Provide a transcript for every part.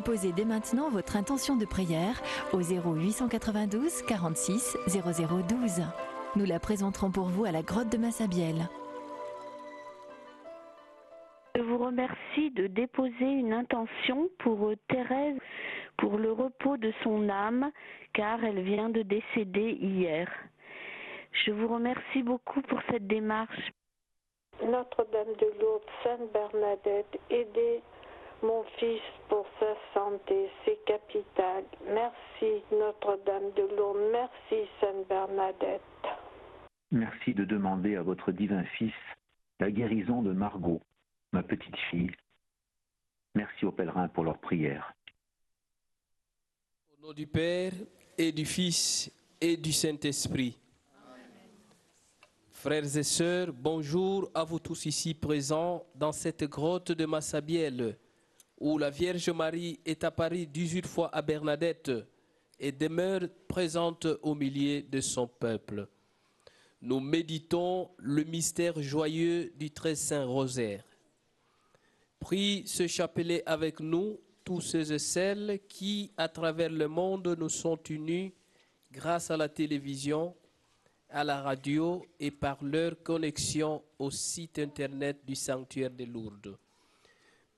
Déposez dès maintenant votre intention de prière au 0892 46 0012. Nous la présenterons pour vous à la grotte de Massabielle. Je vous remercie de déposer une intention pour Thérèse, pour le repos de son âme, car elle vient de décéder hier. Je vous remercie beaucoup pour cette démarche. Notre-Dame de Lourdes, Sainte Bernadette, aidez mon fils pour sa santé, c'est capital. Merci Notre-Dame de Lourdes, merci Sainte Bernadette. Merci de demander à votre divin Fils la guérison de Margot, ma petite fille. Merci aux pèlerins pour leur prière. Au nom du Père et du Fils et du Saint-Esprit. Frères et sœurs, bonjour à vous tous ici présents dans cette grotte de Massabielle où la Vierge Marie est apparue 18 fois à Bernadette et demeure présente au milieu de son peuple. Nous méditons le mystère joyeux du très saint rosaire. Prie ce chapelet avec nous, tous ceux et celles qui, à travers le monde, nous sont unis grâce à la télévision, à la radio et par leur connexion au site internet du sanctuaire de Lourdes.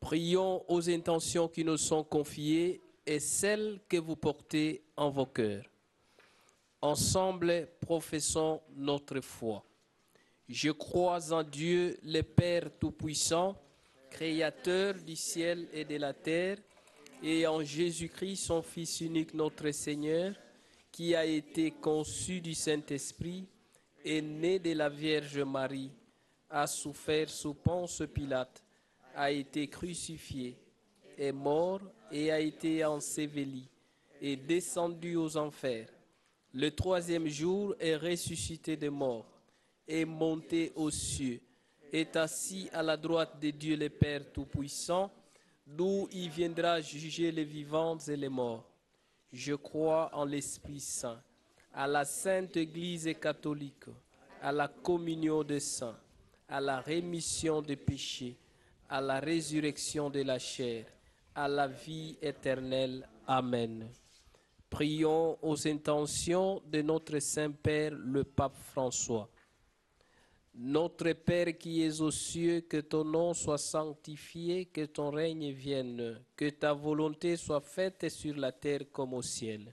Prions aux intentions qui nous sont confiées et celles que vous portez en vos cœurs. Ensemble, professons notre foi. Je crois en Dieu, le Père Tout-Puissant, Créateur du ciel et de la terre, et en Jésus-Christ, son Fils unique, notre Seigneur, qui a été conçu du Saint-Esprit, est né de la Vierge Marie, a souffert sous Ponce Pilate, a été crucifié, est mort et a été enseveli, est descendu aux enfers. Le troisième jour est ressuscité des morts, est monté aux cieux, est assis à la droite de Dieu le Père Tout-Puissant, d'où il viendra juger les vivants et les morts. Je crois en l'Esprit Saint, à la Sainte Église catholique, à la communion des saints, à la rémission des péchés, à la résurrection de la chair, à la vie éternelle. Amen. Prions aux intentions de notre Saint-Père, le Pape François. Notre Père qui es aux cieux, que ton nom soit sanctifié, que ton règne vienne, que ta volonté soit faite sur la terre comme au ciel.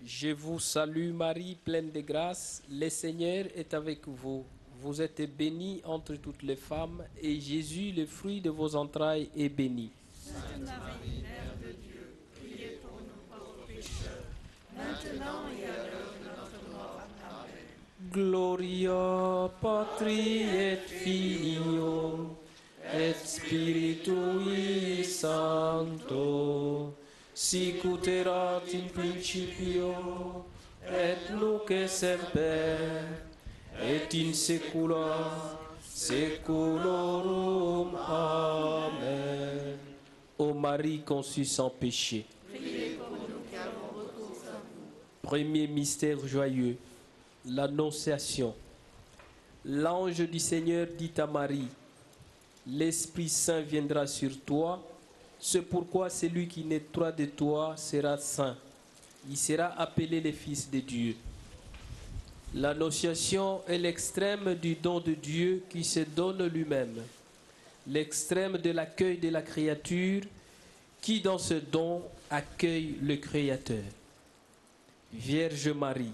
Je vous salue Marie, pleine de grâce, le Seigneur est avec vous. Vous êtes bénie entre toutes les femmes et Jésus, le fruit de vos entrailles, est béni. Sainte Marie, Mère de Dieu, priez pour nous pauvres pécheurs, maintenant et à l'heure de notre mort. Amen. Gloria Patri et Filio et Spiritui Sancto, sic ut erat in principio et nunc et semper et in saecula saeculorum. Amen. Ô Marie conçue sans péché. Premier mystère joyeux, l'Annonciation. L'ange du Seigneur dit à Marie, L'Esprit Saint viendra sur toi, c'est pourquoi celui qui naîtra de toi sera saint. Il sera appelé le Fils de Dieu. L'Annonciation est l'extrême du don de Dieu qui se donne lui-même, l'extrême de l'accueil de la créature qui dans ce don accueille le Créateur. Vierge Marie,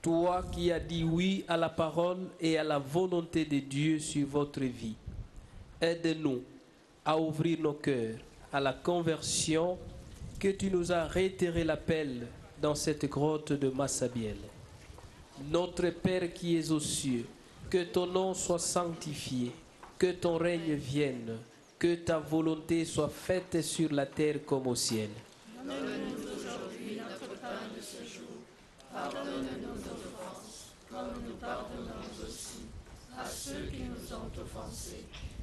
Toi qui as dit oui à la parole et à la volonté de Dieu sur votre vie, aide-nous à ouvrir nos cœurs à la conversion que tu nous as réitéré l'appel dans cette grotte de Massabielle. Notre Père qui es aux cieux, que ton nom soit sanctifié, que ton règne vienne, que ta volonté soit faite sur la terre comme au ciel. Donne-nous aujourd'hui notre pain de ce jour. Pardonne nos offenses, comme nous pardonnons aussi à ceux qui nous ont offensés.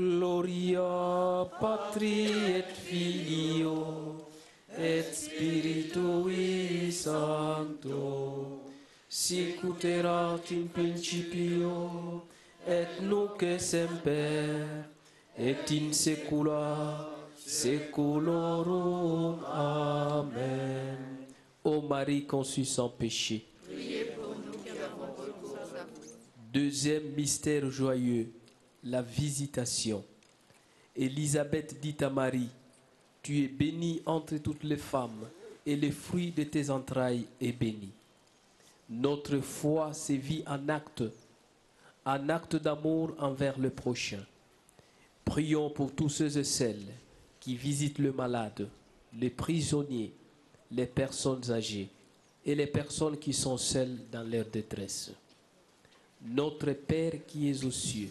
Gloria Patri et Filio et Spiritui Sancto erat in principio et nunc et semper et in saecula saeculorum. Amen. Ô Marie conçue sans péché. Deuxième mystère joyeux, la visitation. Élisabeth dit à Marie, Tu es bénie entre toutes les femmes, et le fruit de tes entrailles est béni. Notre foi sévit en acte, en acte d'amour envers le prochain. Prions pour tous ceux et celles qui visitent le malade, les prisonniers, les personnes âgées et les personnes qui sont seules dans leur détresse. Notre Père qui es aux cieux,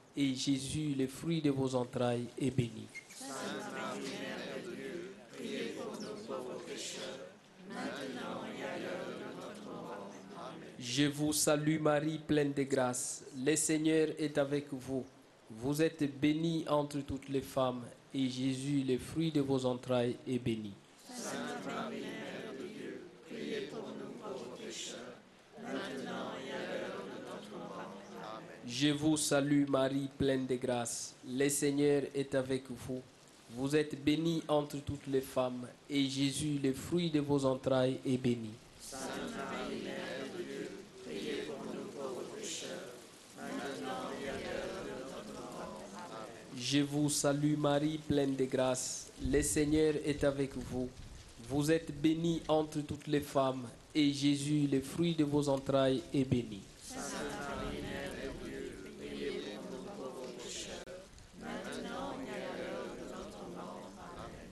et Jésus, le fruit de vos entrailles, est béni. Je vous salue Marie, pleine de grâce. Le Seigneur est avec vous. Vous êtes bénie entre toutes les femmes, et Jésus, le fruit de vos entrailles, est béni. Je vous salue Marie, pleine de grâce. Le Seigneur est avec vous. Vous êtes bénie entre toutes les femmes, et Jésus, le fruit de vos entrailles, est béni. Je vous salue Marie, pleine de grâce. Le Seigneur est avec vous. Vous êtes bénie entre toutes les femmes, et Jésus, le fruit de vos entrailles, est béni.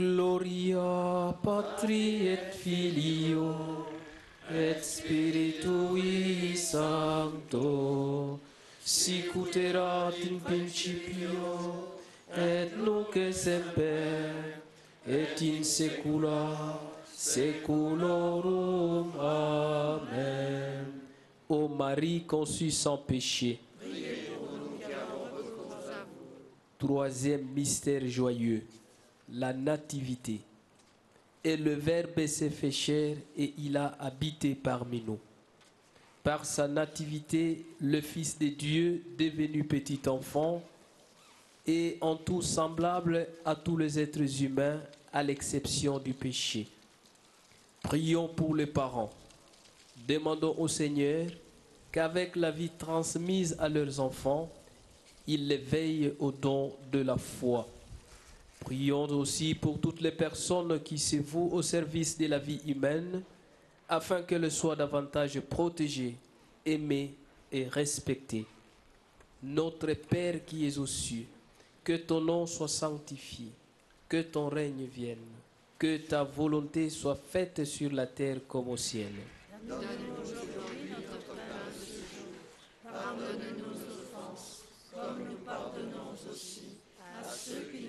Gloria Patri et Filio et Spiritui Sancto sic ut erat in principio et nunc et semper et in saecula saeculorum. Amen. Ô Marie conçue sans péché. Troisième mystère joyeux, la nativité. Et le Verbe s'est fait chair et il a habité parmi nous. Par sa nativité, le Fils de Dieu, devenu petit enfant, est en tout semblable à tous les êtres humains, à l'exception du péché. Prions pour les parents. Demandons au Seigneur qu'avec la vie transmise à leurs enfants, ils les veillent au don de la foi. Prions aussi pour toutes les personnes qui se vouent au service de la vie humaine, afin qu'elles soient davantage protégées, aimées et respectées. Notre Père qui es aux cieux, que ton nom soit sanctifié, que ton règne vienne, que ta volonté soit faite sur la terre comme au ciel. Donne-nous aujourd'hui notre pain de ce jour. Pardonne-nous nos offenses, comme nous pardonnons aussi à ceux qui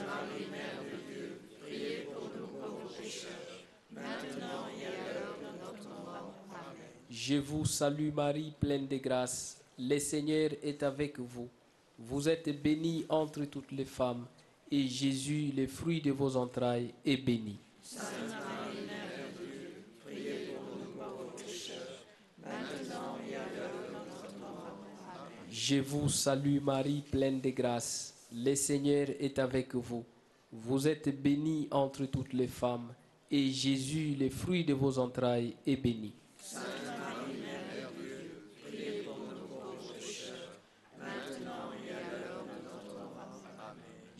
Je vous salue Marie, pleine de grâce. Le Seigneur est avec vous. Vous êtes bénie entre toutes les femmes, et Jésus, le fruit de vos entrailles, est béni. Je vous salue Marie, pleine de grâce. Le Seigneur est avec vous. Vous êtes bénie entre toutes les femmes, et Jésus, le fruit de vos entrailles, est béni.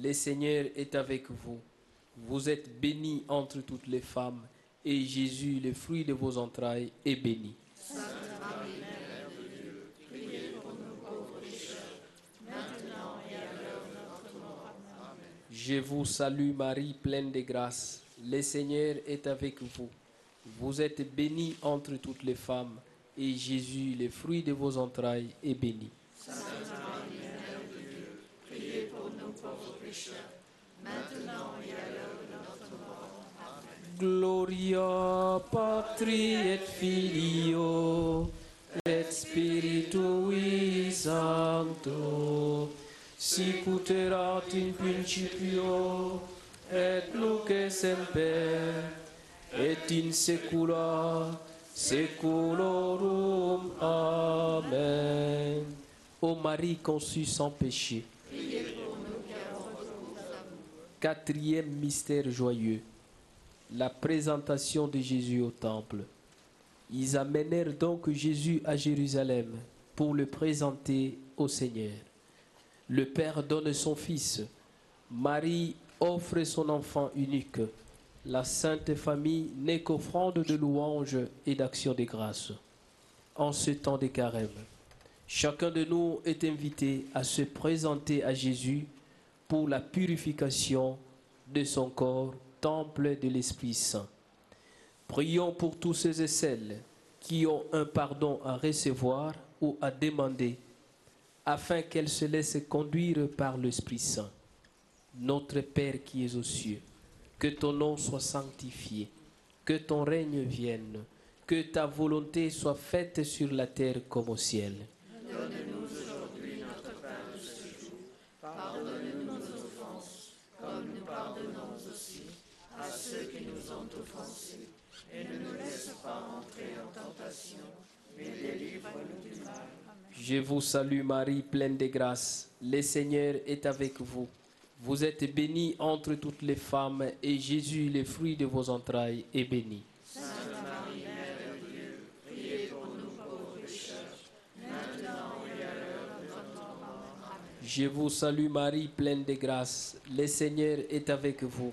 Le Seigneur est avec vous. Vous êtes bénie entre toutes les femmes, et Jésus, le fruit de vos entrailles, est béni. Je vous salue Marie, pleine de grâce. Le Seigneur est avec vous. Vous êtes bénie entre toutes les femmes, et Jésus, le fruit de vos entrailles, est béni. Gloria Patri et Filio et Spiritui Sancto sicut erat in principio et nunc et semper et in saecula saeculorum. Amen. Ô Marie conçue sans péché. Quatrième mystère joyeux, la présentation de Jésus au temple. Ils amenèrent donc Jésus à Jérusalem pour le présenter au Seigneur. Le Père donne son Fils. Marie offre son enfant unique. La Sainte Famille n'est qu'offrande de louanges et d'actions de grâce. En ce temps de carême, chacun de nous est invité à se présenter à Jésus pour la purification de son corps, temple de l'Esprit Saint. Prions pour tous ceux et celles qui ont un pardon à recevoir ou à demander, afin qu'elles se laissent conduire par l'Esprit Saint. Notre Père qui es aux cieux, que ton nom soit sanctifié, que ton règne vienne, que ta volonté soit faite sur la terre comme au ciel. Donne-nous aujourd'hui notre pain de ce jour. Pardonne-nous nos offenses, comme nous pardonnons aussi à ceux qui nous ont offensés. Et ne nous laisse pas entrer en tentation, mais délivre-nous du mal. Je vous salue Marie, pleine de grâce. Le Seigneur est avec vous. Vous êtes bénie entre toutes les femmes, et Jésus, le fruit de vos entrailles, est béni. Sainte Marie, Mère de Dieu, priez pour nous pauvres pécheurs, maintenant et à l'heure de notre mort. Amen. Je vous salue Marie, pleine de grâce. Le Seigneur est avec vous.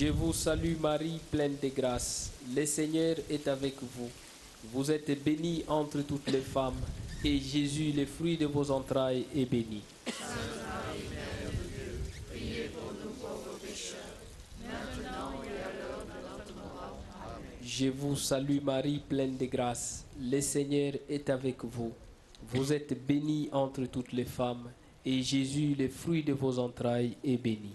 Je vous salue Marie, pleine de grâce. Le Seigneur est avec vous. Vous êtes bénie entre toutes les femmes, et Jésus, le fruit de vos entrailles, est béni. Je vous salue Marie, pleine de grâce. Le Seigneur est avec vous. Vous êtes bénie entre toutes les femmes, et Jésus, le fruit de vos entrailles, est béni.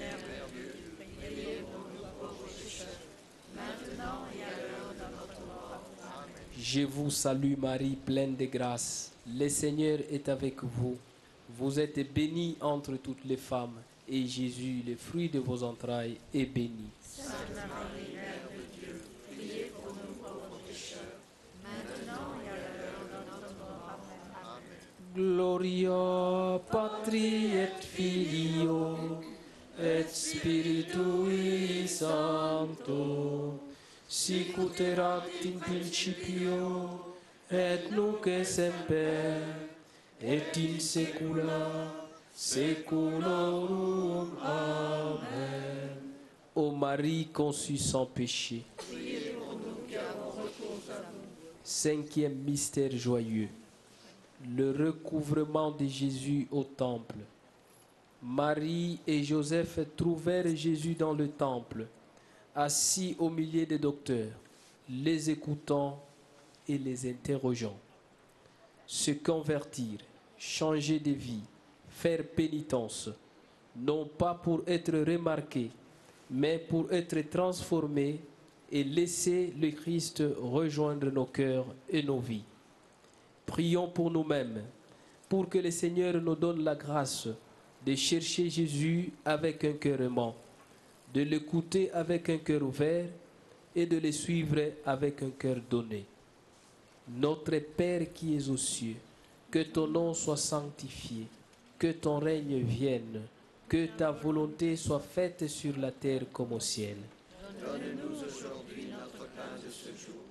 Je vous salue Marie, pleine de grâce. Le Seigneur est avec vous. Vous êtes bénie entre toutes les femmes, et Jésus, le fruit de vos entrailles, est béni. Gloria Patri et Filio et Spiritui Sancto sic ut erat in principio et nunc et semper? Et in saecula saeculorum. Amen. Ô Marie conçue sans péché. Cinquième mystère joyeux. Le recouvrement de Jésus au temple. Marie et Joseph trouvèrent Jésus dans le temple, assis au milieu des docteurs, les écoutant et les interrogeant. Se convertir, changer de vie, faire pénitence, non pas pour être remarqué, mais pour être transformé et laisser le Christ rejoindre nos cœurs et nos vies. Prions pour nous-mêmes, pour que le Seigneur nous donne la grâce de chercher Jésus avec un cœur aimant, de l'écouter avec un cœur ouvert et de le suivre avec un cœur donné. Notre Père qui es aux cieux, que ton nom soit sanctifié, que ton règne vienne, que ta volonté soit faite sur la terre comme au ciel. Donne-nous aujourd'hui notre pain de ce jour.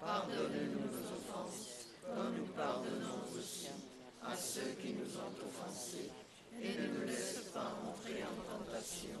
Pardonne-nous nos offenses, comme nous pardonnons aussi à ceux qui nous ont offensés. Et ne nous laisse pas entrer en tentation,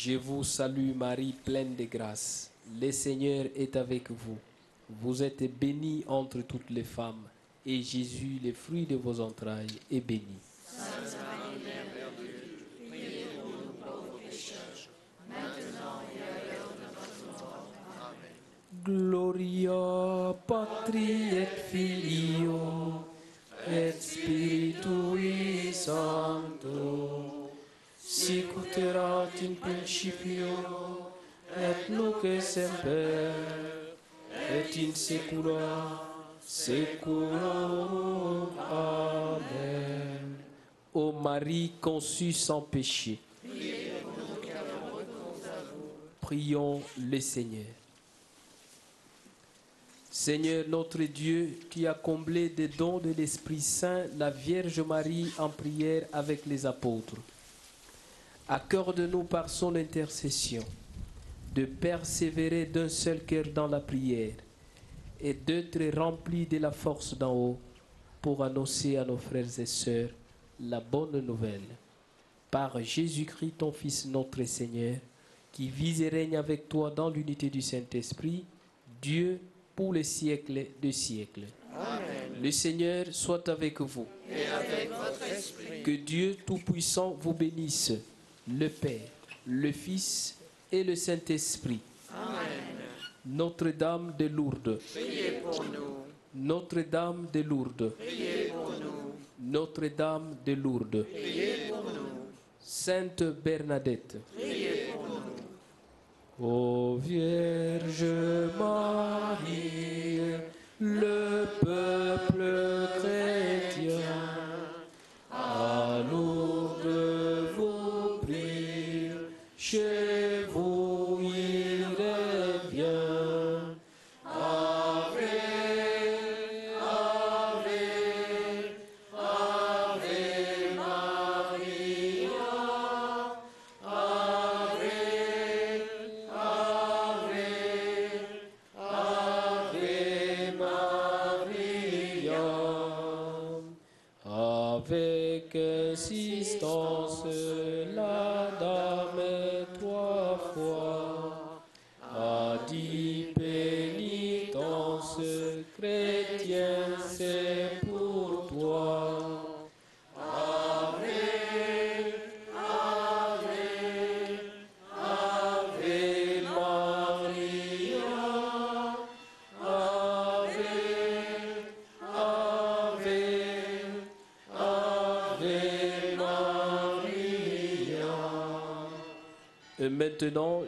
Je vous salue Marie, pleine de grâce. Le Seigneur est avec vous. Vous êtes bénie entre toutes les femmes, et Jésus, le fruit de vos entrailles, est béni. Sainte Marie, Mère de Dieu, priez pour nous pauvres pécheurs, maintenant et à l'heure de notre mort. Amen. Gloria Patri et Filio et Spiritui Sancto sic ut erat in principio et nunc et semper et in saecula saeculorum. Amen. Ô Marie conçue sans péché, prions le Seigneur. Seigneur notre Dieu, qui as comblé des dons de l'Esprit Saint la Vierge Marie en prière avec les apôtres, accorde-nous par son intercession de persévérer d'un seul cœur dans la prière et d'être remplis de la force d'en haut pour annoncer à nos frères et sœurs la bonne nouvelle. Par Jésus-Christ, ton Fils, notre Seigneur, qui vit et règne avec toi dans l'unité du Saint-Esprit, Dieu pour les siècles des siècles. Le Seigneur soit avec vous. Et avec votre esprit, Que Dieu Tout-Puissant vous bénisse, le Père, le Fils et le Saint-Esprit. Notre-Dame de Lourdes, priez pour nous, Notre-Dame de Lourdes, priez pour nous, Notre-Dame de Lourdes, priez pour nous, Sainte Bernadette. priez pour nous. Ô Vierge Marie, le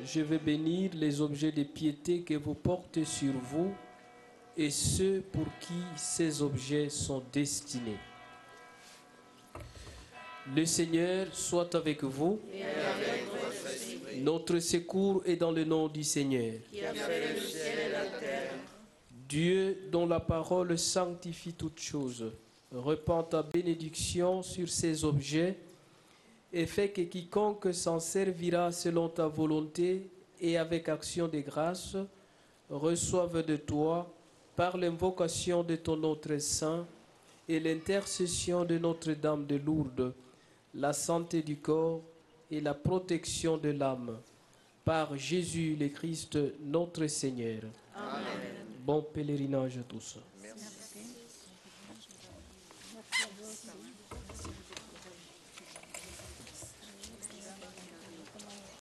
je vais bénir les objets de piété que vous portez sur vous et ceux pour qui ces objets sont destinés. Le Seigneur soit avec vous. Notre secours est dans le nom du Seigneur. Dieu, dont la parole sanctifie toutes choses, repend ta bénédiction sur ces objets et fait que quiconque s'en servira selon ta volonté et avec action de grâce reçoive de toi, par l'invocation de ton autre saint et l'intercession de Notre-Dame de Lourdes, la santé du corps et la protection de l'âme. Par Jésus le Christ, notre Seigneur. Bon pèlerinage à tous. Merci.